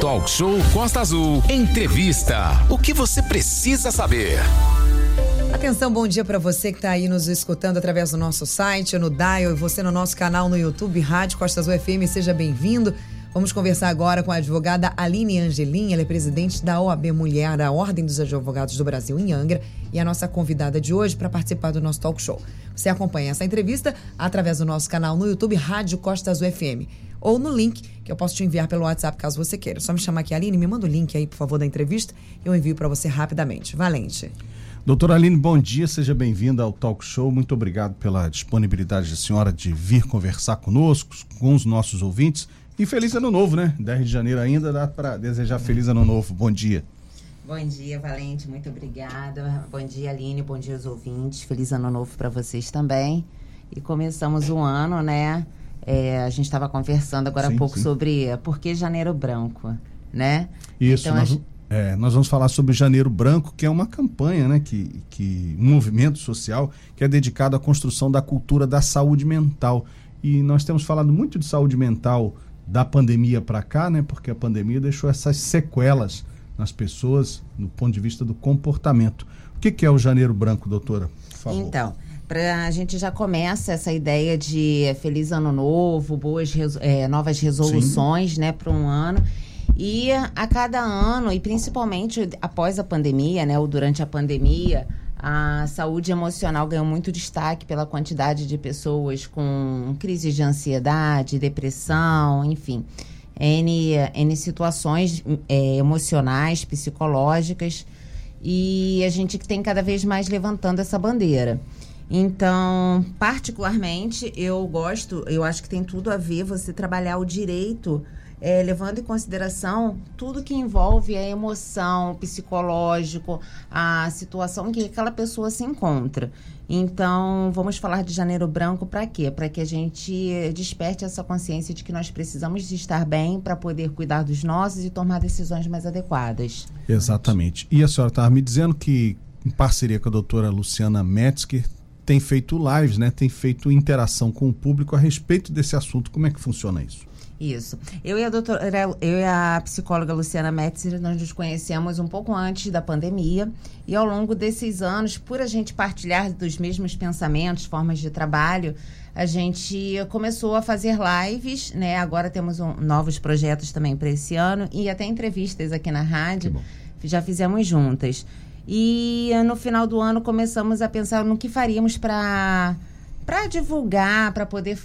Talk Show Costa Azul. Entrevista. O que você precisa saber? Atenção, bom dia para você que está aí nos escutando através do nosso site, no Dial, e você no nosso canal no YouTube, Rádio Costa Azul FM, seja bem-vindo. Vamos conversar agora com a advogada Aline Angelim, ela é presidente da OAB Mulher, a Ordem dos Advogados do Brasil em Angra, e a nossa convidada de hoje para participar do nosso talk show. Você acompanha essa entrevista através do nosso canal no YouTube, Rádio Costa Azul FM, ou no link que eu posso te enviar pelo WhatsApp caso você queira. Só me chamar aqui, Aline, me manda o link aí, por favor, da entrevista, eu envio para você rapidamente. Valente. Doutora Aline, bom dia, seja bem-vinda ao Talk Show. Muito obrigado pela disponibilidade da senhora de vir conversar conosco, com os nossos ouvintes. E feliz ano novo, né? 10 de janeiro ainda dá para desejar feliz ano novo. Bom dia. Bom dia, Valente, muito obrigada. Bom dia, Aline, bom dia aos ouvintes. Feliz ano novo para vocês também. E começamos o ano, né? É, a gente estava conversando agora Sim, há pouco sim. sobre por que janeiro branco, né? Isso, Então, a nós, gente- é, nós vamos falar sobre Janeiro Branco, que é uma campanha, né? Que, que, um movimento social que é dedicado à construção da cultura da saúde mental. E nós temos falado muito de saúde mental da pandemia para cá, né? Porque a pandemia deixou essas sequelas nas pessoas no ponto de vista do comportamento. O que, que é o Janeiro Branco, doutora? Então, pra, a gente já começa essa ideia de feliz ano novo, boas reso- é, novas resoluções, né, para um ano. E a cada ano, e principalmente após a pandemia, né, ou durante a pandemia, a saúde emocional ganhou muito destaque pela quantidade de pessoas com crises de ansiedade, depressão, enfim. N, N situações é, emocionais, psicológicas, e a gente tem cada vez mais levantando essa bandeira. Então, particularmente, eu gosto, eu acho que tem tudo a ver você trabalhar o direito, é, levando em consideração tudo que envolve a emoção, o psicológico, a situação em que aquela pessoa se encontra. Então, vamos falar de Janeiro Branco para quê? Para que a gente desperte essa consciência de que nós precisamos de estar bem para poder cuidar dos nossos e tomar decisões mais adequadas. Exatamente. E a senhora estava me dizendo que, em parceria com a doutora Luciana Metzger, tem feito lives, né? Tem feito interação com o público a respeito desse assunto. Como é que funciona isso? Isso. Eu e a doutora, eu e a psicóloga Luciana Metzer, nós nos conhecemos um pouco antes da pandemia e ao longo desses anos, por a gente partilhar dos mesmos pensamentos, formas de trabalho, a gente começou a fazer lives, né? Agora temos um- novos projetos também para esse ano e até entrevistas aqui na rádio. Já fizemos juntas. E no final do ano começamos a pensar no que faríamos para para divulgar, para poder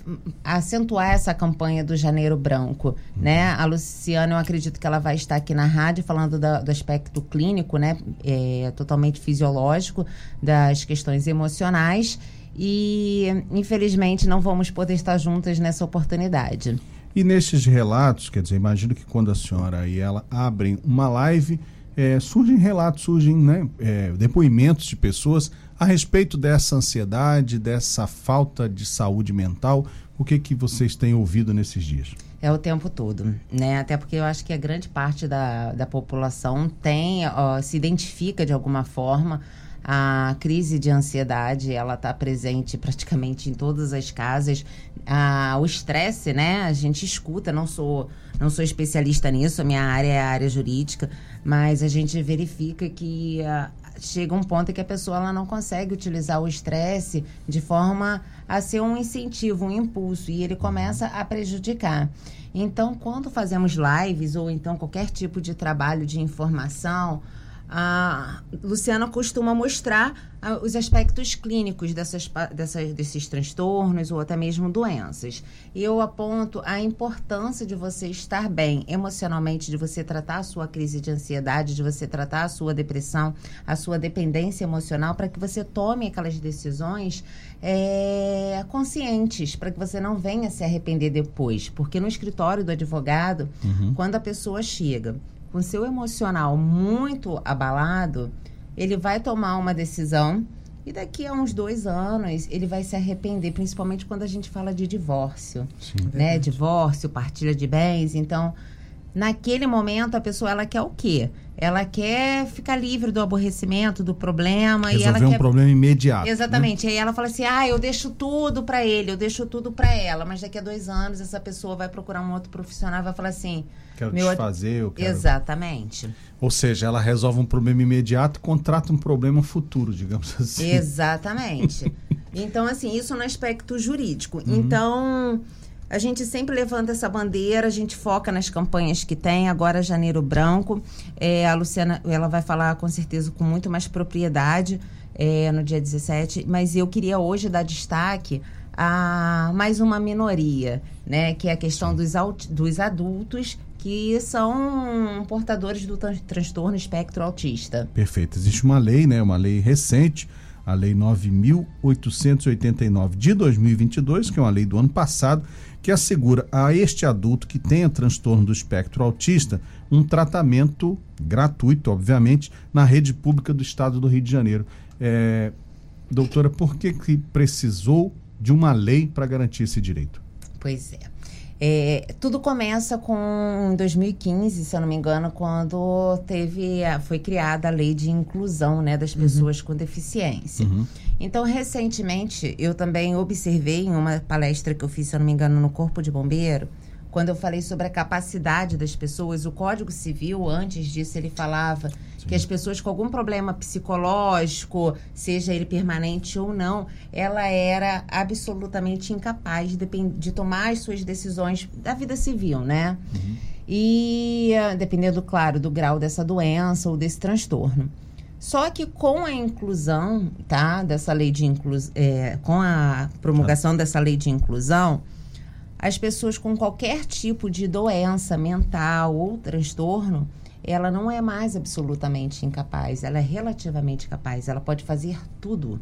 acentuar essa campanha do Janeiro Branco, né? A Luciana, eu acredito que ela vai estar aqui na rádio falando do aspecto clínico, né? É, totalmente fisiológico das questões emocionais e infelizmente não vamos poder estar juntas nessa oportunidade. E nesses relatos, quer dizer, imagino que quando a senhora e ela abrem uma live, eh, surgem relatos, surgem né, eh, depoimentos de pessoas a respeito dessa ansiedade, dessa falta de saúde mental. O que que vocês têm ouvido nesses dias? É o tempo todo, né? Até porque eu acho que a grande parte da, da população tem, ó, se identifica de alguma forma. A crise de ansiedade, ela está presente praticamente em todas as casas. Ah, o estresse, né? A gente escuta, não sou, não sou especialista nisso, a minha área é a área jurídica, mas a gente verifica que ah, chega um ponto em que a pessoa ela não consegue utilizar o estresse de forma a ser um incentivo, um impulso, e ele começa a prejudicar. Então, quando fazemos lives ou então qualquer tipo de trabalho de informação, a Luciana costuma mostrar ah, os aspectos clínicos dessas, dessas, desses transtornos ou até mesmo doenças. E eu aponto a importância de você estar bem emocionalmente, de você tratar a sua crise de ansiedade, de você tratar a sua depressão, a sua dependência emocional, para que você tome aquelas decisões é, conscientes, para que você não venha se arrepender depois. Porque no escritório do advogado, quando a pessoa chega com seu emocional muito abalado, ele vai tomar uma decisão e daqui a uns dois anos ele vai se arrepender, principalmente quando a gente fala de divórcio, Sim. né? Divórcio, partilha de bens. Então, Naquele momento, a pessoa ela quer o quê? Ela quer ficar livre do aborrecimento, do problema. Resolver e ela um quer... problema imediato. né? Exatamente. Aí ela fala assim: ah, eu deixo tudo pra ele, eu deixo tudo pra ela. Mas daqui a dois anos, essa pessoa vai procurar um outro profissional e vai falar assim. Quero meu... desfazer, eu quero... Exatamente. Ou seja, ela resolve um problema imediato e contrata um problema futuro, digamos assim. Exatamente. então, assim, isso no aspecto jurídico. Uhum. Então, a gente sempre levanta essa bandeira, a gente foca nas campanhas que tem. Agora, Janeiro Branco. É, a Luciana, ela vai falar com certeza com muito mais propriedade é, no dia 17. Mas eu queria hoje dar destaque a mais uma minoria, né? Que é a questão dos, dos adultos que são portadores do transtorno espectro autista. Perfeito. Existe uma lei, né? Uma lei recente, a Lei 9.889 de 2022, que é uma lei do ano passado, que assegura a este adulto que tenha transtorno do espectro autista um tratamento gratuito, obviamente, na rede pública do estado do Rio de Janeiro. É, doutora, por que, que precisou de uma lei para garantir esse direito? Pois é. É, tudo começa com 2015, se eu não me engano, quando teve, foi criada a lei de inclusão né, das pessoas uhum. com deficiência. Uhum. Então, recentemente, eu também observei em uma palestra que eu fiz, se eu não me engano, no Corpo de Bombeiro, quando eu falei sobre a capacidade das pessoas, o Código Civil, antes disso, ele falava Sim. que as pessoas com algum problema psicológico, seja ele permanente ou não, ela era absolutamente incapaz de, de tomar as suas decisões da vida civil, né? Uhum. E dependendo, claro, do grau dessa doença ou desse transtorno. Só que com a inclusão, tá? Dessa lei de inclusão, é, com a promulgação tá. dessa lei de inclusão, as pessoas com qualquer tipo de doença mental ou transtorno, ela não é mais absolutamente incapaz, ela é relativamente capaz, ela pode fazer tudo,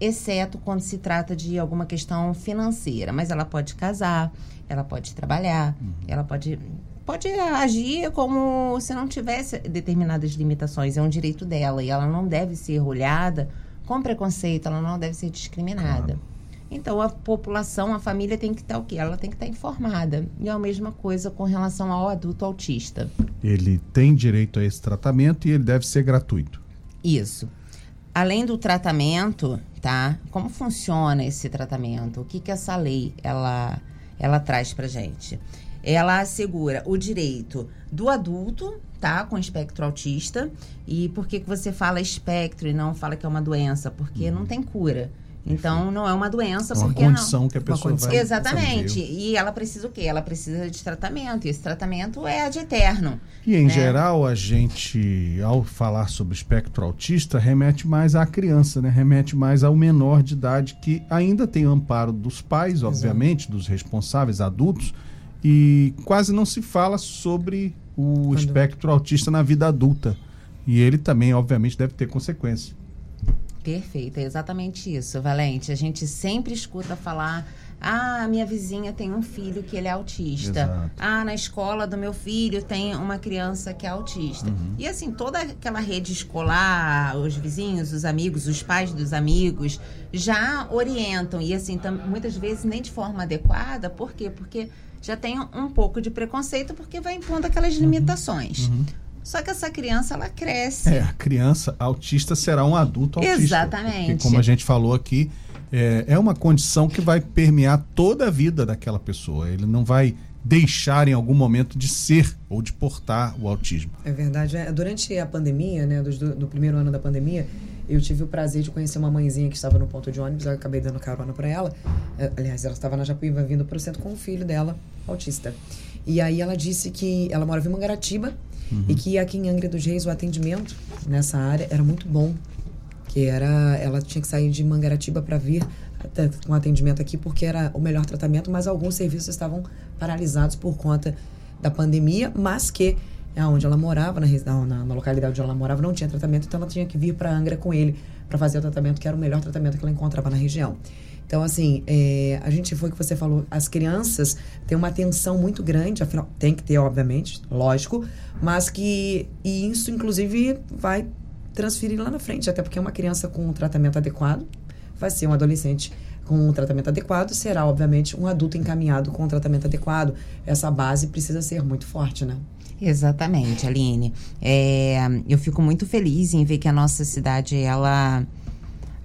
exceto quando se trata de alguma questão financeira, mas ela pode casar, ela pode trabalhar, uhum. ela pode pode agir como se não tivesse determinadas limitações, é um direito dela e ela não deve ser olhada com preconceito, ela não deve ser discriminada. Claro. Então a população, a família tem que estar o quê? Ela tem que estar informada. E é a mesma coisa com relação ao adulto autista. Ele tem direito a esse tratamento e ele deve ser gratuito. Isso. Além do tratamento, tá? Como funciona esse tratamento? O que que essa lei ela ela traz pra gente? Ela assegura o direito do adulto, tá, com espectro autista. E por que que você fala espectro e não fala que é uma doença? Porque uhum. não tem cura. Então, não é uma doença, é uma porque condição não. que a pessoa vai Exatamente. E ela precisa o quê? Ela precisa de tratamento. E esse tratamento é de eterno. E, em né? geral, a gente, ao falar sobre espectro autista, remete mais à criança, né? Remete mais ao menor de idade, que ainda tem o amparo dos pais, obviamente, Exato. dos responsáveis adultos, e quase não se fala sobre o Quando... espectro autista na vida adulta. E ele também, obviamente, deve ter consequências. Perfeito, é exatamente isso, Valente. A gente sempre escuta falar. Ah, minha vizinha tem um filho que ele é autista. Exato. Ah, na escola do meu filho tem uma criança que é autista. Uhum. E assim, toda aquela rede escolar, os vizinhos, os amigos, os pais dos amigos já orientam. E assim, muitas vezes nem de forma adequada. Por quê? Porque já tem um pouco de preconceito porque vai impondo aquelas uhum. limitações. Uhum. Só que essa criança, ela cresce. É, a criança autista será um adulto autista. Exatamente. Porque, como a gente falou aqui, é, é uma condição que vai permear toda a vida daquela pessoa. Ele não vai deixar em algum momento de ser ou de portar o autismo. É verdade. É, durante a pandemia, né, do, do, primeiro ano da pandemia, eu tive o prazer de conhecer uma mãezinha que estava no ponto de ônibus, eu acabei dando carona para ela. É, aliás, ela estava na Japuíba vindo para o centro com o filho dela, autista. E aí ela disse que ela mora em Mangaratiba Uhum. E que aqui em Angra dos Reis o atendimento nessa área era muito bom. Que era. Ela tinha que sair de Mangaratiba para vir com atendimento aqui, porque era o melhor tratamento, mas alguns serviços estavam paralisados por conta da pandemia, mas que é onde ela morava, na, na, na, localidade onde ela morava, não tinha tratamento, então ela tinha que vir para Angra com ele para fazer o tratamento, que era o melhor tratamento que ela encontrava na região. Então, assim, é, a gente foi que você falou, as crianças têm uma atenção muito grande, afinal, tem que ter, obviamente, lógico, mas que e isso, inclusive, vai transferir lá na frente, até porque uma criança com um tratamento adequado vai ser um adolescente com um tratamento adequado será, obviamente, um adulto encaminhado com um tratamento adequado. Essa base precisa ser muito forte, né? Exatamente, Aline. É, eu fico muito feliz em ver que a nossa cidade, ela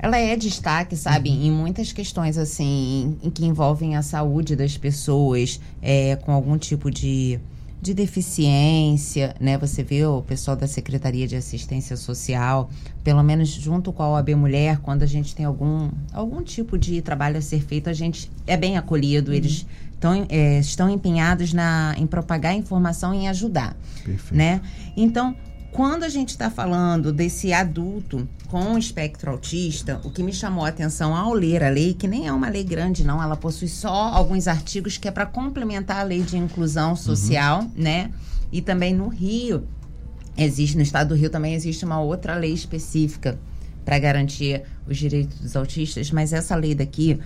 ela é destaque, sabe, uhum. em muitas questões assim, em, em, que envolvem a saúde das pessoas, é, com algum tipo de, de deficiência, né? Você vê o pessoal da Secretaria de Assistência Social, pelo menos junto com a OAB Mulher, quando a gente tem algum, algum tipo de trabalho a ser feito, a gente é bem acolhido, uhum. eles tão, é, estão empenhados na, em propagar informação e em ajudar, Perfeito. né? Então, quando a gente está falando desse adulto com espectro autista, o que me chamou a atenção ao ler a lei, que nem é uma lei grande, não, ela possui só alguns artigos que é para complementar a lei de inclusão social, uhum. né? E também no Rio, existe, no estado do Rio também existe uma outra lei específica para garantir os direitos dos autistas, mas essa lei daqui,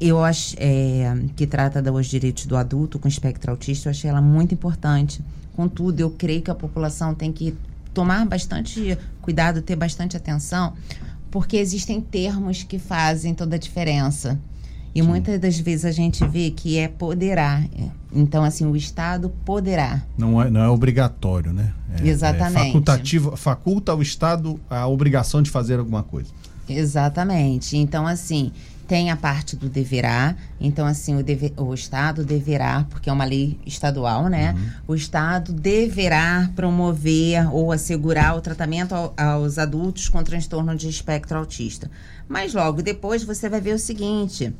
eu acho é, que trata dos direitos do adulto com espectro autista, eu achei ela muito importante Contudo, eu creio que a população tem que tomar bastante cuidado, ter bastante atenção, porque existem termos que fazem toda a diferença. E Sim. muitas das vezes a gente vê que é poderá. Então, assim, o Estado poderá. Não é, não é obrigatório, né? É, Exatamente. É facultativo, faculta ao Estado a obrigação de fazer alguma coisa. Exatamente. Então, assim, tem a parte do deverá, então assim, o, deve, o Estado deverá, porque é uma lei estadual, né? Uhum. O Estado deverá promover ou assegurar o tratamento ao, aos adultos com transtorno de espectro autista. Mas logo depois você vai ver o seguinte.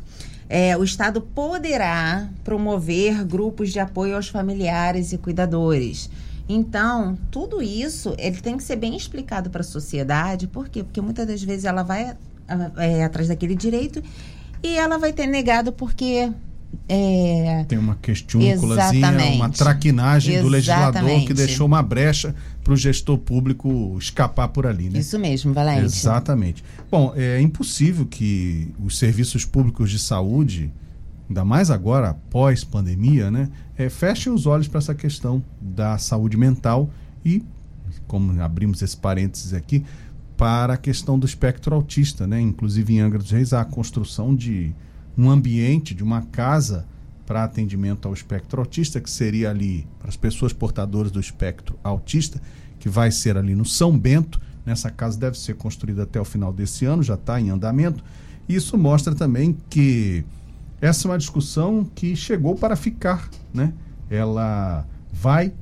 É, o Estado poderá promover grupos de apoio aos familiares e cuidadores. Então, tudo isso ele tem que ser bem explicado para a sociedade. Por quê? Porque muitas das vezes ela vai é, atrás daquele direito e ela vai ter negado porque é... Tem uma questúnculazinha, uma traquinagem Exatamente. do legislador que deixou uma brecha para o gestor público escapar por ali, né? Isso mesmo, Valente. Exatamente. Bom, é impossível que os serviços públicos de saúde, ainda mais agora, pós pandemia, né, é, fechem os olhos para essa questão da saúde mental e, como abrimos esse parênteses aqui, para a questão do espectro autista, né? Inclusive em Angra dos Reis há a construção de um ambiente, de uma casa para atendimento ao espectro autista, que seria ali para as pessoas portadoras do espectro autista, que vai ser ali no São Bento. Nessa casa deve ser construída até o final desse ano, já está em andamento. Isso mostra também que essa é uma discussão que chegou para ficar, né? Ela vai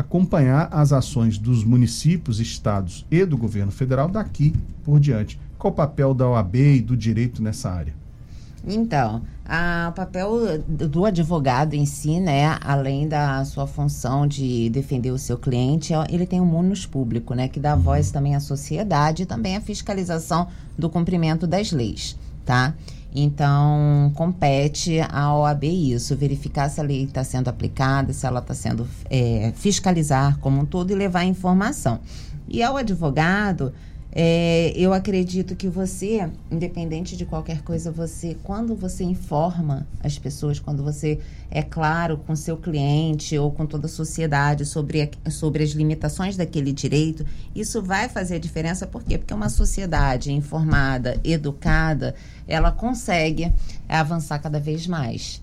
acompanhar as ações dos municípios, estados e do governo federal daqui por diante. Qual o papel da OAB e do direito nessa área? Então, o papel do advogado em si, né, além da sua função de defender o seu cliente, ele tem um munus público, né, que dá uhum. voz também à sociedade e também à fiscalização do cumprimento das leis, tá? Então, compete à OAB isso, verificar se a lei está sendo aplicada, se ela está sendo é, fiscalizar como um todo e levar informação. E ao advogado, é, eu acredito que você, independente de qualquer coisa, você, quando você informa as pessoas, quando você é claro com seu cliente ou com toda a sociedade sobre, sobre as limitações daquele direito, isso vai fazer a diferença. Por quê? Porque uma sociedade informada, educada, ela consegue avançar cada vez mais.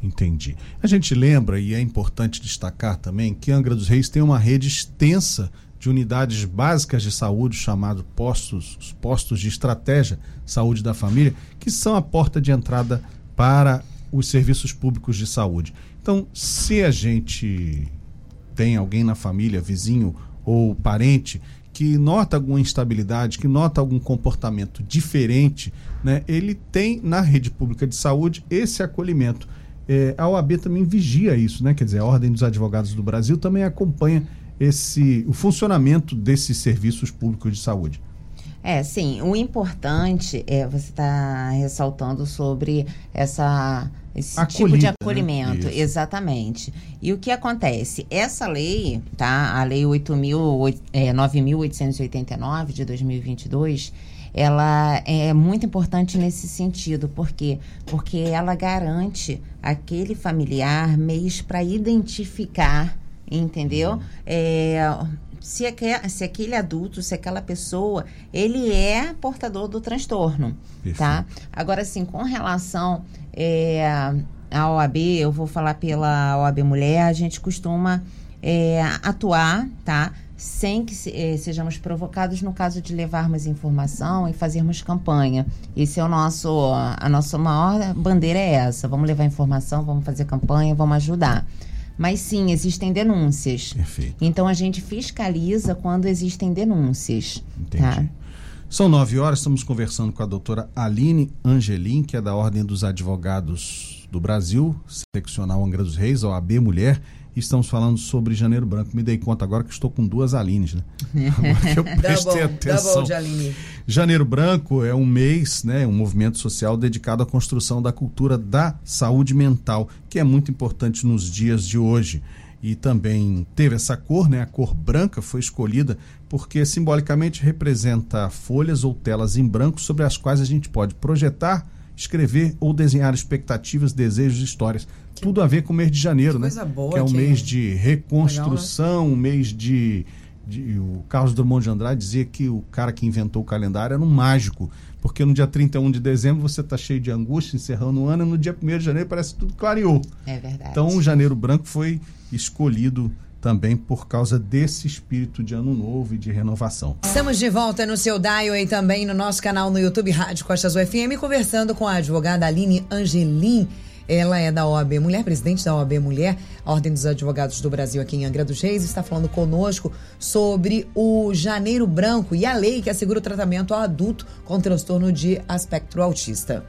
Entendi. A gente lembra, e é importante destacar também, que Angra dos Reis tem uma rede extensa de unidades básicas de saúde, chamados postos, os postos de estratégia saúde da família, que são a porta de entrada para os serviços públicos de saúde. Então, se a gente tem alguém na família, vizinho ou parente, que nota alguma instabilidade, que nota algum comportamento diferente, né, ele tem na rede pública de saúde esse acolhimento. É, a OAB também vigia isso, né? Quer dizer, a Ordem dos Advogados do Brasil também acompanha esse o funcionamento desses serviços públicos de saúde. É, sim. O importante é você estar tá ressaltando sobre essa esse Acolhida, tipo de né? acolhimento, né? exatamente. E o que acontece? Essa lei, tá? A lei 8.000, é, 9.889 de 2022, ela é muito importante nesse sentido, por quê? Porque ela garante aquele familiar meios para identificar entendeu? Uhum. É, se, aquele, se aquele adulto, se aquela pessoa, ele é portador do transtorno, Perfeito. tá? Agora, assim, com relação é, à OAB, eu vou falar pela OAB Mulher, a gente costuma é, atuar, tá? sem que eh, sejamos provocados no caso de levarmos informação e fazermos campanha. Esse é o nosso, a nossa maior bandeira é essa. Vamos levar informação, vamos fazer campanha, vamos ajudar. Mas sim, existem denúncias. Perfeito. Então a gente fiscaliza quando existem denúncias. Entendi. Tá? São nove horas, estamos conversando com a doutora Aline Angelim, que é da Ordem dos Advogados do Brasil, seccional Angra dos Reis, OAB Mulher estamos falando sobre Janeiro Branco. Me dei conta agora que estou com duas Alines, né? Agora que eu prestei double, atenção. Aline. Janeiro Branco é um mês, né, um movimento social dedicado à construção da cultura da saúde mental, que é muito importante nos dias de hoje. E também teve essa cor, né? A cor branca foi escolhida porque simbolicamente representa folhas ou telas em branco sobre as quais a gente pode projetar, escrever ou desenhar expectativas, desejos e histórias tudo a ver com o mês de janeiro, né? Boa, que é um mês de reconstrução, Legal, né? um mês de, de, O Carlos Drummond de Andrade dizia que o cara que inventou o calendário era um mágico. Porque no dia 31 de dezembro você está cheio de angústia, encerrando o ano, e no dia 1 de janeiro parece que tudo clareou. É verdade. Então o janeiro branco foi escolhido também por causa desse espírito de ano novo e de renovação. Estamos de volta no seu Dial e também no nosso canal no YouTube Rádio Costas UFM, conversando com a advogada Aline Angelim. Ela é da OAB Mulher, presidente da OAB Mulher, Ordem dos Advogados do Brasil aqui em Angra dos Reis, está falando conosco sobre o Janeiro Branco e a lei que assegura o tratamento ao adulto com transtorno de aspecto autista.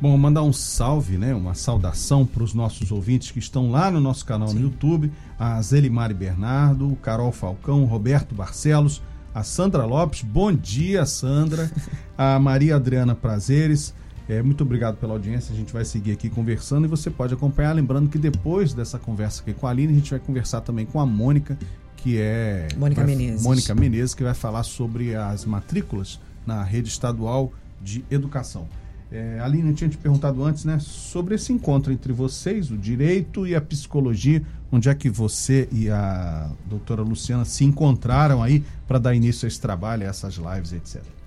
Bom, mandar um salve, né, uma saudação para os nossos ouvintes que estão lá no nosso canal Sim. no YouTube, a Zelimari Bernardo, Carol Falcão, Roberto Barcelos, a Sandra Lopes, bom dia Sandra, a Maria Adriana Prazeres, é, muito obrigado pela audiência. A gente vai seguir aqui conversando e você pode acompanhar. Lembrando que depois dessa conversa aqui com a Aline, a gente vai conversar também com a Mônica, que é. Mônica vai, Menezes. Mônica Menezes, que vai falar sobre as matrículas na rede estadual de educação. É, Aline, eu tinha te perguntado antes, né, sobre esse encontro entre vocês, o direito e a psicologia, onde é que você e a doutora Luciana se encontraram aí para dar início a esse trabalho, a essas lives, etc.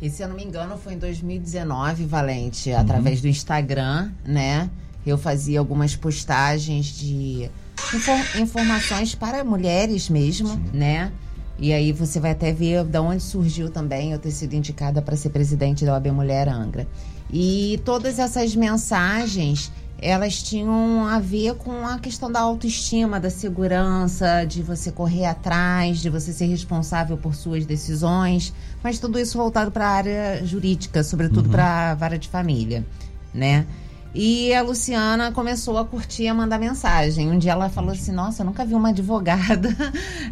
E se eu não me engano, foi em 2019, Valente, uhum. através do Instagram, né? Eu fazia algumas postagens de infor informações para mulheres mesmo, Sim. né? E aí você vai até ver de onde surgiu também eu ter sido indicada para ser presidente da OAB Mulher Angra. E todas essas mensagens elas tinham a ver com a questão da autoestima, da segurança, de você correr atrás, de você ser responsável por suas decisões, mas tudo isso voltado para a área jurídica, sobretudo uhum. para a vara de família, né? E a Luciana começou a curtir, a mandar mensagem. Um dia ela falou assim: Nossa, eu nunca vi uma advogada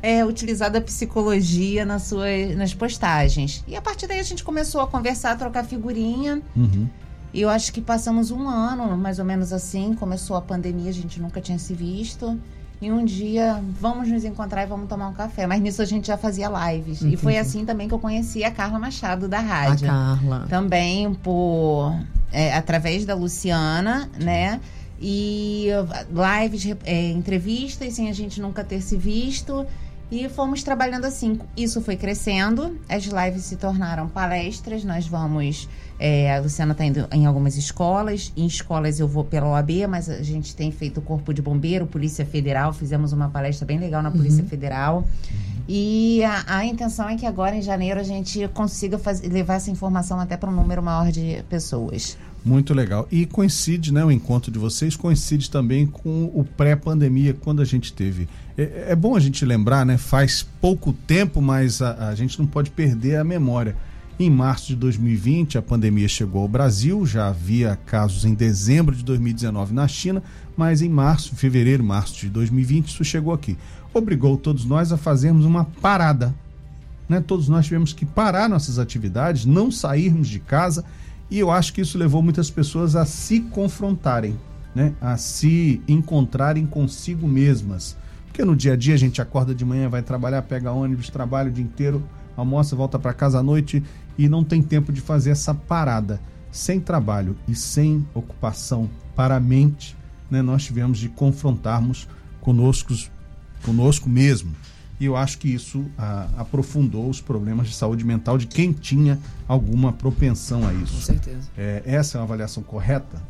é, utilizar a psicologia nas suas nas postagens. E a partir daí a gente começou a conversar, a trocar figurinha. Uhum. E eu acho que passamos um ano, mais ou menos assim, começou a pandemia, a gente nunca tinha se visto. E um dia, vamos nos encontrar e vamos tomar um café. Mas nisso a gente já fazia lives. Entendi. E foi assim também que eu conheci a Carla Machado da rádio. A Carla. Também por... É, através da Luciana, né? E lives, é, entrevistas, sem a gente nunca ter se visto. E fomos trabalhando assim. Isso foi crescendo, as lives se tornaram palestras. Nós vamos. É, a Luciana está indo em algumas escolas. Em escolas eu vou pela OAB, mas a gente tem feito o Corpo de Bombeiro, Polícia Federal. Fizemos uma palestra bem legal na Polícia uhum. Federal. Uhum. E a, a, intenção é que agora, em janeiro, a gente consiga fazer, levar essa informação até para um número maior de pessoas. Muito legal. E coincide, né, o encontro de vocês coincide também com o pré-pandemia, quando a gente teve. É, é, bom a gente lembrar, né? Faz pouco tempo, mas a, a, gente não pode perder a memória. Em março de 2020, a pandemia chegou ao Brasil, já havia casos em dezembro de 2019 na China, mas em março, fevereiro, março de 2020, isso chegou aqui. Obrigou todos nós a fazermos uma parada. Né? Todos nós tivemos que parar nossas atividades, não sairmos de casa e eu acho que isso levou muitas pessoas a se confrontarem, né? a se encontrarem consigo mesmas. Porque no dia a dia a gente acorda de manhã, vai trabalhar, pega ônibus, trabalha o dia inteiro, almoça, volta para casa à noite e não tem tempo de fazer essa parada. Sem trabalho e sem ocupação para a mente, né, nós tivemos de confrontarmos conosco, conosco mesmo. E eu acho que isso ah, aprofundou os problemas de saúde mental de quem tinha alguma propensão a isso. Com certeza. É, essa é uma avaliação correta?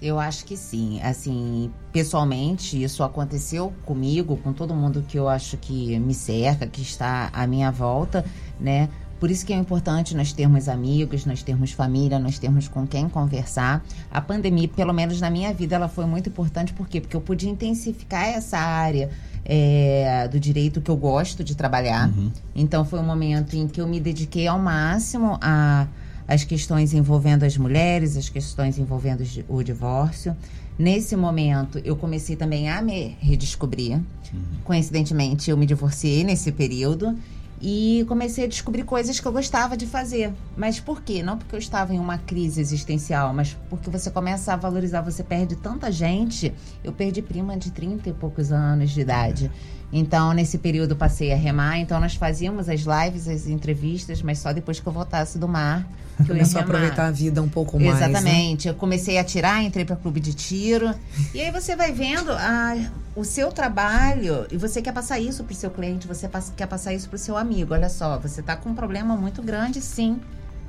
Eu acho que sim. Assim, pessoalmente, isso aconteceu comigo, com todo mundo que eu acho que me cerca, que está à minha volta, né? Por isso que é importante nós termos amigos, nós termos família, nós termos com quem conversar. A pandemia, pelo menos na minha vida, ela foi muito importante. Por quê? Porque eu pude intensificar essa área é, do direito que eu gosto de trabalhar. Uhum. Então, foi um momento em que eu me dediquei ao máximo a as questões envolvendo as mulheres, as questões envolvendo o divórcio. Nesse momento, eu comecei também a me redescobrir. Uhum. Coincidentemente, eu me divorciei nesse período e comecei a descobrir coisas que eu gostava de fazer. Mas por quê? Não porque eu estava em uma crise existencial, mas porque você começa a valorizar, você perde tanta gente. Eu perdi prima de 30 e poucos anos de idade. Então, nesse período, passei a remar. Então, nós fazíamos as lives, as entrevistas, mas só depois que eu voltasse do mar. Que eu Começou a aproveitar a vida um pouco mais. Né? Exatamente. Né? Eu comecei a tirar, entrei para clube de tiro. E aí você vai vendo a, o seu trabalho e você quer passar isso para o seu cliente, você passa, quer passar isso para o seu amigo. Olha só, você está com um problema muito grande, sim.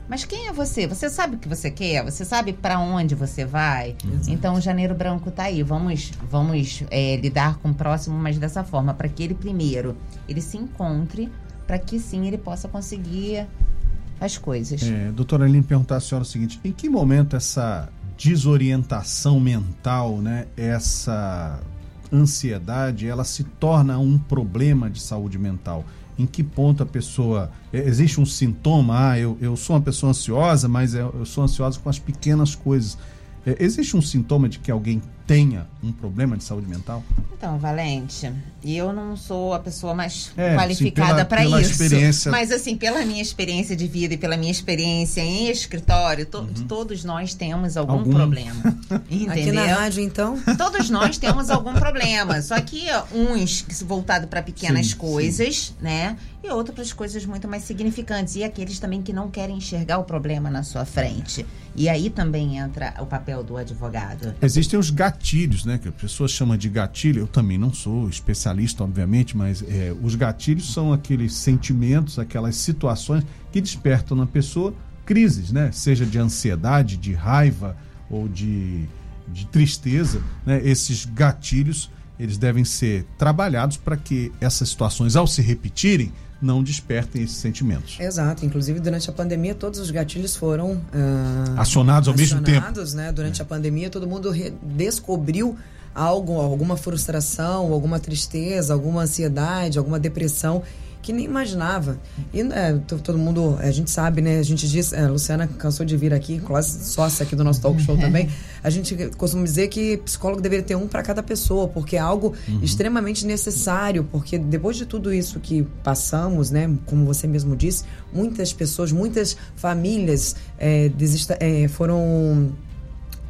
Mas quem é você? Você sabe o que você quer? Você sabe para onde você vai? Exato. Então, o Janeiro Branco está aí. Vamos, vamos é, lidar com o próximo, mas dessa forma, para que ele primeiro ele se encontre, para que sim ele possa conseguir as coisas. É, doutora Aline, perguntar à senhora o seguinte: em que momento essa desorientação mental, né, essa ansiedade, ela se torna um problema de saúde mental? Em que ponto a pessoa. É, existe um sintoma? Ah, eu, eu sou uma pessoa ansiosa, mas eu, eu sou ansiosa com as pequenas coisas. É, existe um sintoma de que alguém tenha um problema de saúde mental? Então, Valente, eu não sou a pessoa mais é, qualificada para isso. Experiência... Mas, assim, pela minha experiência de vida e pela minha experiência em escritório, to uhum. todos nós temos algum, algum? problema. Entendeu? Aqui na rádio, então? Todos nós temos algum problema. Só que uns voltado para pequenas sim, coisas, sim. né? E outros para as coisas muito mais significantes. E aqueles também que não querem enxergar o problema na sua frente. E aí também entra o papel do advogado. Existem os gatilhos, né? Que a pessoa chama de gatilho. Eu também não sou especialista, obviamente, mas é, os gatilhos são aqueles sentimentos, aquelas situações que despertam na pessoa crises, né? Seja de ansiedade, de raiva ou de, de tristeza, né? Esses gatilhos eles devem ser trabalhados para que essas situações, ao se repetirem, não despertem esses sentimentos. Exato. Inclusive, durante a pandemia, todos os gatilhos foram uh, acionados ao mesmo tempo. Né? Durante a pandemia, todo mundo descobriu algo, alguma frustração, alguma tristeza, alguma ansiedade, alguma depressão que nem imaginava. E é, todo mundo, a gente sabe, né? A gente diz, é, a Luciana cansou de vir aqui, quase sócia aqui do nosso talk show também. A gente costuma dizer que psicólogo deveria ter um para cada pessoa, porque é algo uhum. extremamente necessário, porque depois de tudo isso que passamos, né? Como você mesmo disse, muitas pessoas, muitas famílias é, desista, é, foram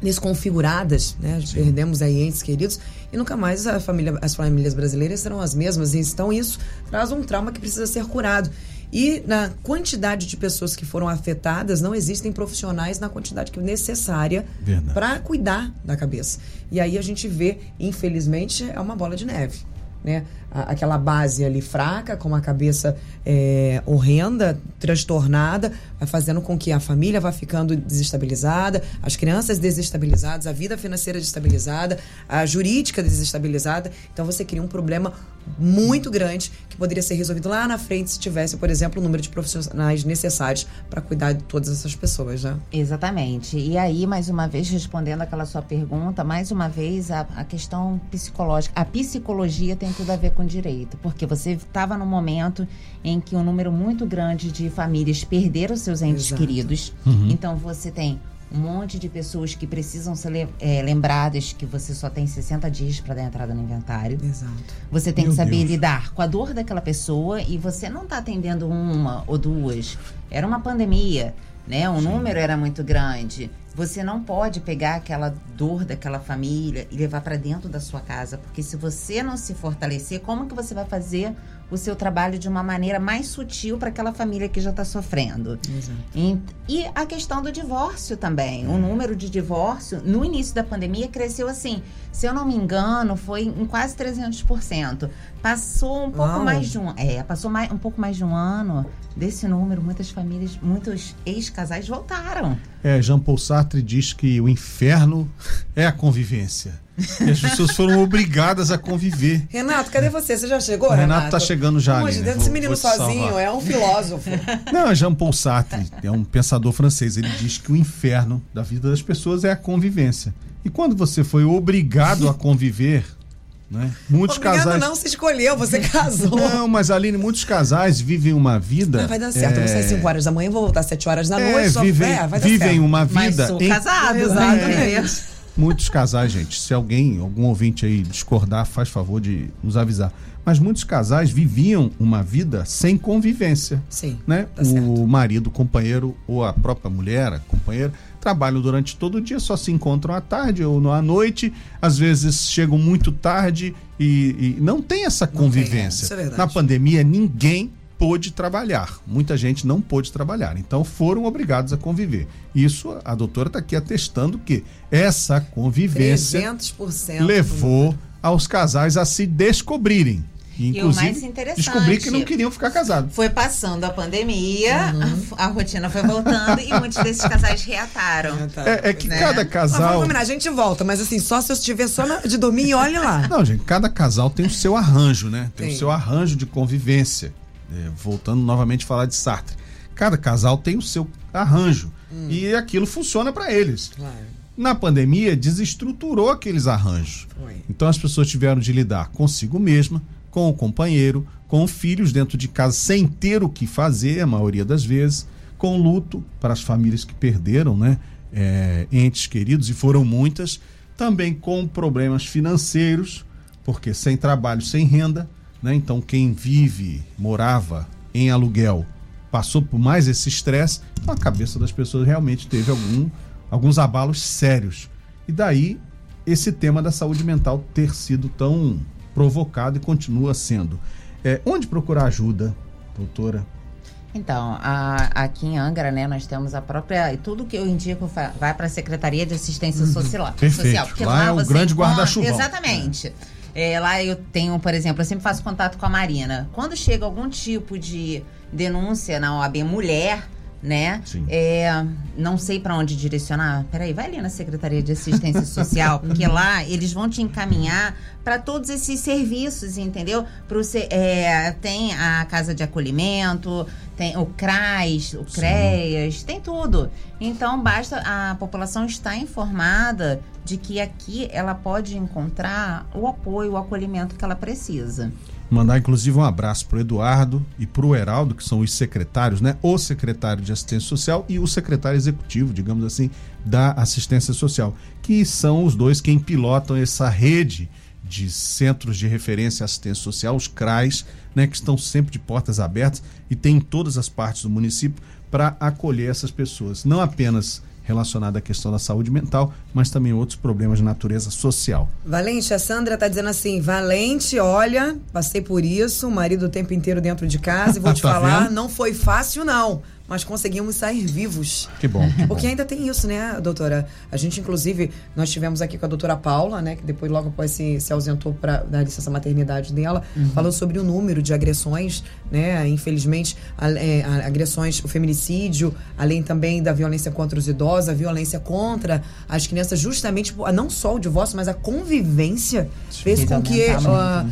desconfiguradas, né? Sim. Perdemos aí entes queridos e nunca mais a família, as famílias brasileiras serão as mesmas. Então isso traz um trauma que precisa ser curado. E na quantidade de pessoas que foram afetadas, não existem profissionais na quantidade que é necessária para cuidar da cabeça. E aí a gente vê, infelizmente, é uma bola de neve né? Aquela base ali fraca, com uma cabeça é, horrenda, transtornada, vai fazendo com que a família vá ficando desestabilizada, as crianças desestabilizadas, a vida financeira desestabilizada, a jurídica desestabilizada. Então você cria um problema muito grande que poderia ser resolvido lá na frente se tivesse, por exemplo, o número de profissionais necessários para cuidar de todas essas pessoas, né? Exatamente. E aí, mais uma vez, respondendo aquela sua pergunta, mais uma vez, a, a questão psicológica. A psicologia tem tudo a ver com direito, porque você estava num momento em que um número muito grande de famílias perderam seus entes Exato. queridos. Uhum. Então, você tem um monte de pessoas que precisam ser é, lembradas que você só tem 60 dias para dar entrada no inventário. Exato. Você tem Meu que saber Deus. lidar com a dor daquela pessoa e você não está atendendo uma ou duas. Era uma pandemia, né? O Sim. número era muito grande. você não pode pegar aquela dor daquela família e levar para dentro da sua casa, porque se você não se fortalecer, como que você vai fazer o seu trabalho de uma maneira mais sutil para aquela família que já está sofrendo? E, e a questão do divórcio também. O número de divórcio no início da pandemia cresceu assim, se eu não me engano, foi em quase 300%. Passou um pouco Uau. mais de um, é, passou mais, um pouco mais de um ano desse número, muitas famílias, muitos ex-casais voltaram. É, Jean Paul Sartre diz que o inferno é a convivência. E as pessoas foram obrigadas a conviver. Renato, cadê você? Você já chegou, Renato? Renato tá chegando já Pelo amor ali, de né? Deus, Vou- esse menino sozinho salvar. é um filósofo. Não, é Jean Paul Sartre, é um pensador francês. Ele diz que o inferno da vida das pessoas é a convivência. E quando você foi obrigado a conviver, né? Muitos Obrigado casais. não, você escolheu, você casou. Não, mas Aline, muitos casais vivem uma vida. Ah, vai dar certo. Eu vou sair 5 horas da manhã, vou voltar às 7 horas da é, noite. só vivem, é, vai dar vivem uma Mas vida. sou em- casado, Exatamente. né? Muitos casais, gente, se alguém, algum ouvinte aí discordar, faz favor de nos avisar. Mas muitos casais viviam uma vida sem convivência. Sim, Né? tá o certo. marido, o companheiro ou a própria mulher, a companheira, trabalham durante todo o dia, só se encontram à tarde ou à noite, às vezes chegam muito tarde e, e não tem essa tem, convivência. isso é. Na pandemia, ninguém pôde trabalhar. Muita gente não pôde trabalhar. Então foram obrigados a conviver. Isso a doutora está aqui atestando que essa convivência 300%. levou aos casais a se descobrirem. E, E o inclusive, mais interessante- descobrir que não queriam ficar casados. Foi passando a pandemia, Uhum. a, a rotina foi voltando e muitos desses casais reataram. É, é que Né? cada Mas vamos casal. combinar, a gente volta, mas assim, só se eu estiver só na- de dormir e olhe lá. Não, gente, cada casal tem o seu arranjo, né? Tem, Tem. o seu arranjo de convivência. É, voltando novamente a falar de Sartre. Cada casal tem o seu arranjo. E aquilo funciona para eles. Claro, Na pandemia, desestruturou aqueles arranjos. foi. Então as pessoas tiveram de lidar consigo mesma, com o companheiro, com filhos dentro de casa sem ter o que fazer, a maioria das vezes, com luto para as famílias que perderam, né, é, entes queridos e foram muitas, também com problemas financeiros, porque sem trabalho, sem renda, né, então quem vive, morava em aluguel, passou por mais esse estresse, a cabeça das pessoas realmente teve algum, alguns abalos sérios. E daí esse tema da saúde mental ter sido tão provocado e continua sendo. É, onde procurar ajuda, doutora? Então, a- aqui em Angra, né, nós temos a própria. E tudo que eu indico vai para a Secretaria de Assistência Social. Uhum. Perfeito. social porque Lá é o grande guarda-chuvão. Exatamente. É, lá eu tenho, por exemplo, eu sempre faço contato com a Marina. Quando chega algum tipo de denúncia na OAB mulher, né? Sim. É, não sei para onde direcionar. Peraí, vai ali na Secretaria de Assistência Social, porque lá eles vão te encaminhar para todos esses serviços, entendeu? Pro, é, tem a casa de acolhimento, tem o CRAS, o CREAS, tem tudo. Então basta a população estar informada de que aqui ela pode encontrar o apoio, o acolhimento que ela precisa. Mandar inclusive um abraço pro Eduardo e pro Heraldo, que são os secretários, né? O secretário de assistência social e o secretário executivo, digamos assim, da assistência social, que são os dois quem pilotam essa rede de centros de referência à assistência social, os CRAs, né, que estão sempre de portas abertas e tem em todas as partes do município para acolher essas pessoas, não apenas relacionada à questão da saúde mental, mas também outros problemas de natureza social. Valente, a Sandra tá dizendo assim: Valente, olha, passei por isso, o marido o tempo inteiro dentro de casa, e vou te Tá falar, vendo? não foi fácil, não. Mas conseguimos sair vivos. Que bom. Que bom. Porque ainda tem isso, né, doutora? A gente, inclusive, nós tivemos aqui com a doutora Paula, né, que depois, logo após, se, se ausentou pra, da licença maternidade dela, falou sobre o número de agressões, né, infelizmente, a- é, a- agressões, o feminicídio, além também da violência contra os idosos, a violência contra as crianças, justamente, não só o divórcio, mas a convivência fez Fez com que ah,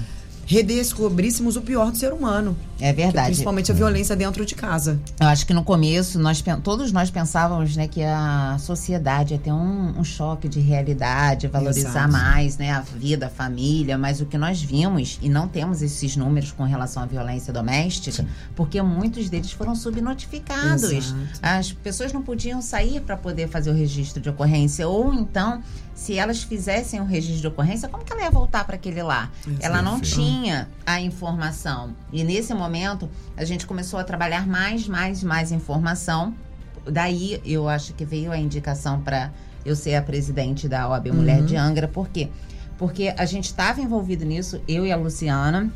redescobríssemos o pior do ser humano. É verdade. principalmente a violência dentro de casa. Eu acho que no começo nós todos nós pensávamos né, que a sociedade ia ter um, um choque de realidade, valorizar Exato. mais né, a vida, a família, mas o que nós vimos, e não temos esses números com relação à violência doméstica, porque muitos deles foram subnotificados. Exato. As pessoas não podiam sair para poder fazer o registro de ocorrência, ou então, se elas fizessem o registro de ocorrência, como que ela ia voltar para aquele lá? Ela não tinha a informação. E nesse momento, a gente começou a trabalhar mais, mais, mais informação. daí eu acho que veio a indicação para eu ser a presidente da OAB Mulher de Angra. Por quê? Porque a gente estava envolvido nisso, eu e a Luciana.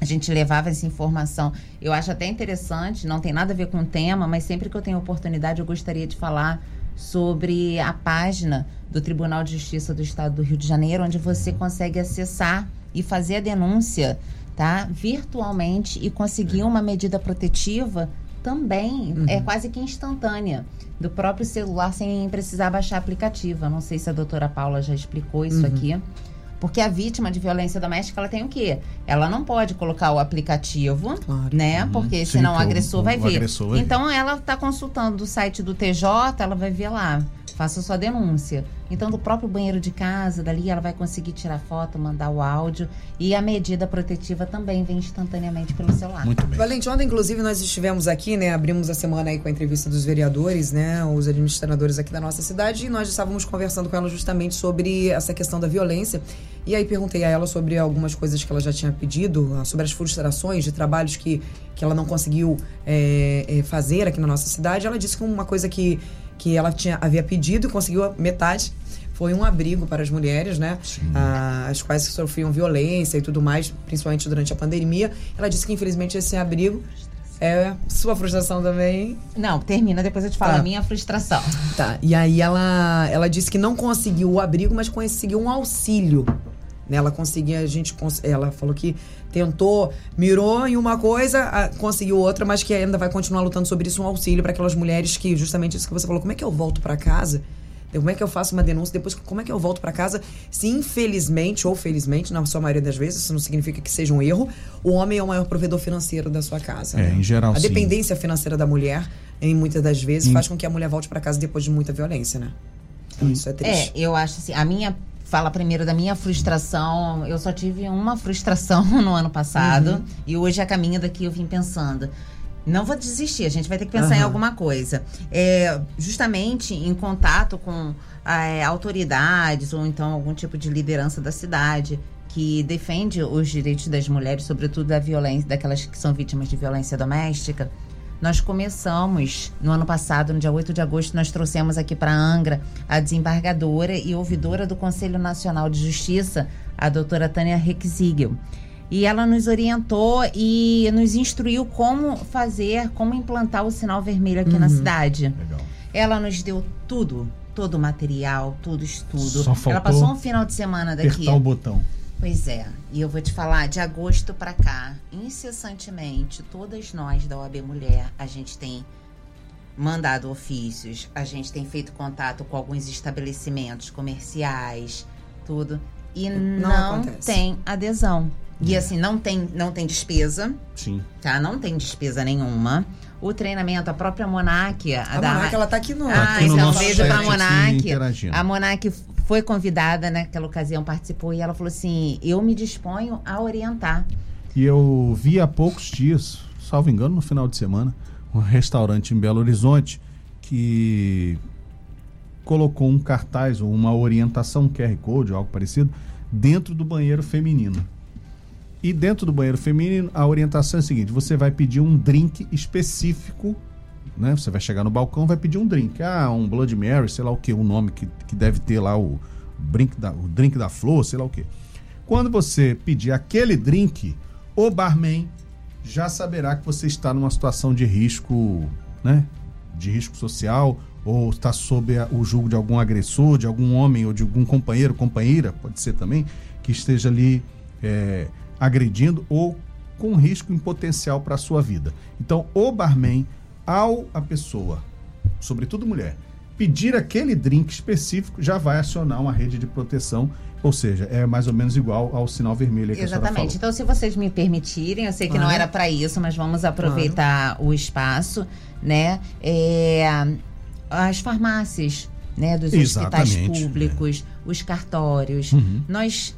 A gente levava essa informação. Eu acho até interessante, não tem nada a ver com o tema, mas sempre que eu tenho oportunidade, eu gostaria de falar sobre a página do Tribunal de Justiça do Estado do Rio de Janeiro, onde você consegue acessar e fazer a denúncia, tá? Virtualmente e conseguir uma medida protetiva também Uhum. é quase que instantânea do próprio celular sem precisar baixar aplicativo. Não sei se a doutora Paula já explicou isso Uhum. aqui. Porque a vítima de violência doméstica, ela tem o quê? Ela não pode colocar o aplicativo, Claro. né? Uhum. Porque senão o o- agressor o- vai o ver. agressor vai ver. então ela está consultando do site do TJ, ela vai ver lá. Faça sua denúncia. Então, do próprio banheiro de casa, dali ela vai conseguir tirar foto, mandar o áudio. E a medida protetiva também vem instantaneamente pelo celular. Muito bem. Valente, ontem, inclusive, nós estivemos aqui, né? Abrimos a semana aí com a entrevista dos vereadores, né? Os administradores aqui da nossa cidade. E nós estávamos conversando com ela justamente sobre essa questão da violência. E aí perguntei a ela sobre algumas coisas que ela já tinha pedido, ah, sobre as frustrações de trabalhos que, que ela não conseguiu é, é, fazer aqui na nossa cidade. Ela disse que uma coisa que, que ela tinha, havia pedido e conseguiu metade foi um abrigo para as mulheres, né? Ah, as quais sofriam violência e tudo mais, principalmente durante a pandemia. Ela disse que infelizmente esse abrigo é sua frustração também. Não, termina, depois eu te falo Tá. a minha frustração. Tá. E aí ela, ela disse que não conseguiu o abrigo, mas conseguiu um auxílio. Né? Ela conseguia, a gente, ela falou que tentou, mirou em uma coisa, conseguiu outra, mas que ainda vai continuar lutando sobre isso, um auxílio para aquelas mulheres que, justamente isso que você falou, como é que eu volto para casa? Como é que eu faço uma denúncia? Depois, como é que eu volto para casa? Se infelizmente ou felizmente, na sua maioria das vezes, isso não significa que seja um erro, o homem é o maior provedor financeiro da sua casa. É, né? em geral, A sim. dependência financeira da mulher, em muitas das vezes, Em- faz com que a mulher volte para casa depois de muita violência, né? Então, isso é É, triste. eu acho assim, a minha. Fala primeiro da minha frustração. Eu só tive uma frustração no ano passado. Uhum. E hoje, a caminho daqui, eu vim pensando. Não vou desistir, a gente vai ter que pensar em Aham. alguma coisa. É, justamente em contato com é, autoridades ou então algum tipo de liderança da cidade que defende os direitos das mulheres, sobretudo da violência, daquelas que são vítimas de violência doméstica. Nós começamos no ano passado, no dia 8 de agosto, nós trouxemos aqui para Angra a desembargadora e ouvidora do Conselho Nacional de Justiça, a doutora Tânia Rexigel. E ela nos orientou e nos instruiu como fazer, como implantar o sinal vermelho aqui na cidade. Legal. Ela nos deu tudo, todo o material, todo o estudo. Só faltou ela passou um final de semana daqui. Apertar o botão. Pois é, e eu vou te falar, de agosto pra cá, incessantemente, todas nós da OAB Mulher, a gente tem mandado ofícios, a gente tem feito contato com alguns estabelecimentos comerciais, tudo, e Não não, tem adesão. E assim, não tem, não tem despesa, Sim. tá? Não tem despesa nenhuma. O treinamento, a própria Monark, a, A da Monarca, ela tá aqui no... ah, aqui no então nosso beijo pra Monark. interagindo. A Monark foi convidada naquela ocasião, participou e ela falou assim: eu me disponho a orientar. E eu vi há poucos dias, salvo engano, no final de semana, um restaurante em Belo Horizonte que colocou um cartaz ou uma orientação um QR Code ou algo parecido dentro do banheiro feminino. E dentro do banheiro feminino, a orientação é a seguinte: você vai pedir um drink específico, né? Você vai chegar no balcão, vai pedir um drink, ah, um Blood Mary, sei lá o que, o nome que, que deve ter lá o drink da, o drink da flor, sei lá o que. Quando você pedir aquele drink, o barman já saberá que você está numa situação de risco, né? De risco social, ou está sob o julgo de algum agressor, de algum homem ou de algum companheiro, companheira, pode ser também, que esteja ali é, agredindo ou com risco em potencial para a sua vida. Então, o barman, ao a pessoa, sobretudo mulher, pedir aquele drink específico, já vai acionar uma rede de proteção, ou seja, é mais ou menos igual ao sinal vermelho que Exatamente. falou. Então, se vocês me permitirem, eu sei que não Claro. era para isso, mas vamos aproveitar o espaço, né? É, as farmácias, né, dos hospitais públicos, os cartórios. Uhum. Nós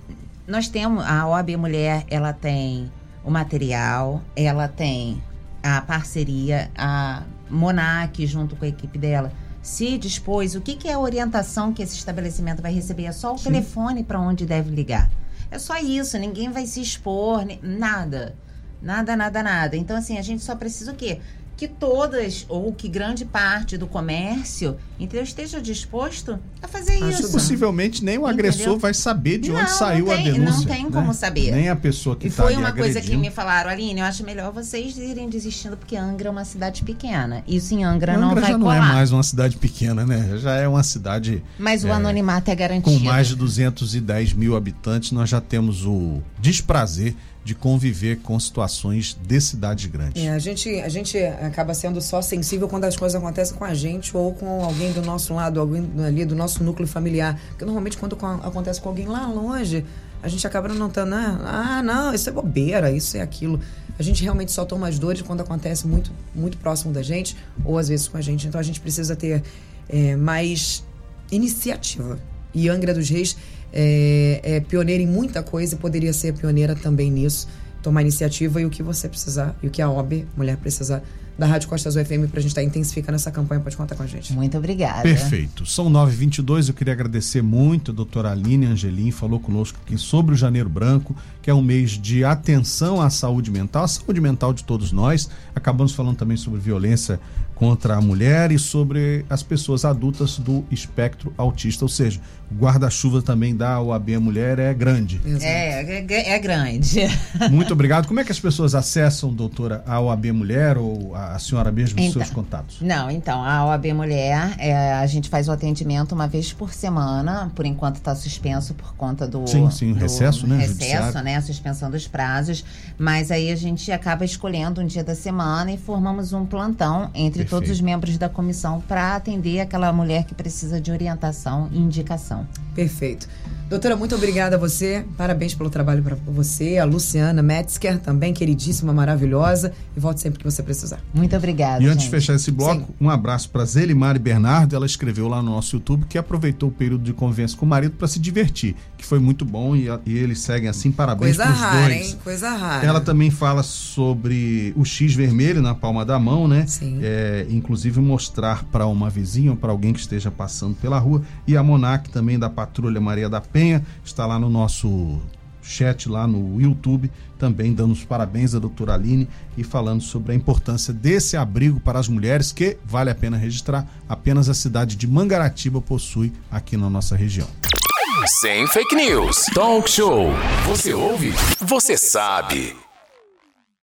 nós temos a OAB Mulher, ela tem o material, ela tem a parceria, a Monac junto com a equipe dela se dispôs, o que, que é a orientação que esse estabelecimento vai receber? É só o telefone para onde deve ligar. É só isso, ninguém vai se expor, nada. Nada, nada, nada. Então, assim, a gente só precisa o quê? que todas ou que grande parte do comércio entendeu, esteja disposto a fazer Acho isso. Possivelmente nem o Entendeu? agressor vai saber de onde Não, saiu não a tem- denúncia. não tem né? como saber. Nem a pessoa que E está foi uma coisa que me falaram, Aline, eu acho melhor vocês irem desistindo, porque Angra é uma cidade pequena. Isso em Angra, Angra não vai já não colar. é mais uma cidade pequena, né? Já é uma cidade Mas o é, anonimato é garantido. com mais de 210 mil habitantes. Nós já temos o desprazer de conviver com situações de cidades grandes. É, a gente, a gente acaba sendo só sensível quando as coisas acontecem com a gente ou com alguém do nosso lado, alguém ali do nosso núcleo familiar. Porque normalmente quando co- acontece com alguém lá longe, a gente acaba não notando, né? Ah, não, isso é bobeira, isso é aquilo. A gente realmente só toma as dores quando acontece muito, muito próximo da gente, ou às vezes com a gente. Então a gente precisa ter é, mais iniciativa. E Angra dos Reis é, é pioneira em muita coisa e poderia ser pioneira também nisso. Tomar iniciativa e o que você precisar, e o que a OB, mulher, precisar da Rádio Costas UFM pra gente estar intensificando essa campanha, pode contar com a gente. Muito obrigada. Perfeito. São 9h22. Eu queria agradecer muito a doutora Aline Angelim, falou conosco aqui sobre o Janeiro Branco, que é um mês de atenção à saúde mental, a saúde mental de todos nós. Acabamos falando também sobre violência contra a mulher e sobre as pessoas adultas do espectro autista, ou seja, o guarda-chuva também da OAB Mulher é grande. Exato. É, é, é grande. Muito obrigado. Como é que as pessoas acessam, doutora, a OAB Mulher ou a senhora mesmo, os Então. seus contatos? Não, então, a OAB Mulher, é, a gente faz o atendimento uma vez por semana, por enquanto está suspenso por conta do... Sim, sim, o do recesso, né, Recesso, judiciário. né, a suspensão dos prazos, mas aí a gente acaba escolhendo um dia da semana e formamos um plantão entre Perfeito. todos os membros da comissão para atender aquela mulher que precisa de orientação e indicação. Perfeito. Doutora, muito obrigada a você. Parabéns pelo trabalho para você. A Luciana Metzger, também queridíssima, maravilhosa. E volte sempre que você precisar. Muito obrigada, E antes de gente. fechar esse bloco, Sim. um abraço para Zelimari Bernardo. Ela escreveu lá no nosso YouTube que aproveitou o período de convivência com o marido para se divertir, que foi muito bom e, e eles seguem assim. Parabéns Coisa para os rara, dois. hein? Coisa rara. Ela também fala sobre o X vermelho na palma da mão, né? Sim. É, inclusive mostrar para uma vizinha ou para alguém que esteja passando pela rua. E a Monac também da Patrulha Maria da Penha está lá no nosso chat lá no YouTube, também dando os parabéns à doutora Aline e falando sobre a importância desse abrigo para as mulheres que, vale a pena registrar, apenas a cidade de Mangaratiba possui aqui na nossa região. Sem fake news. Talk show. Você ouve? Você sabe.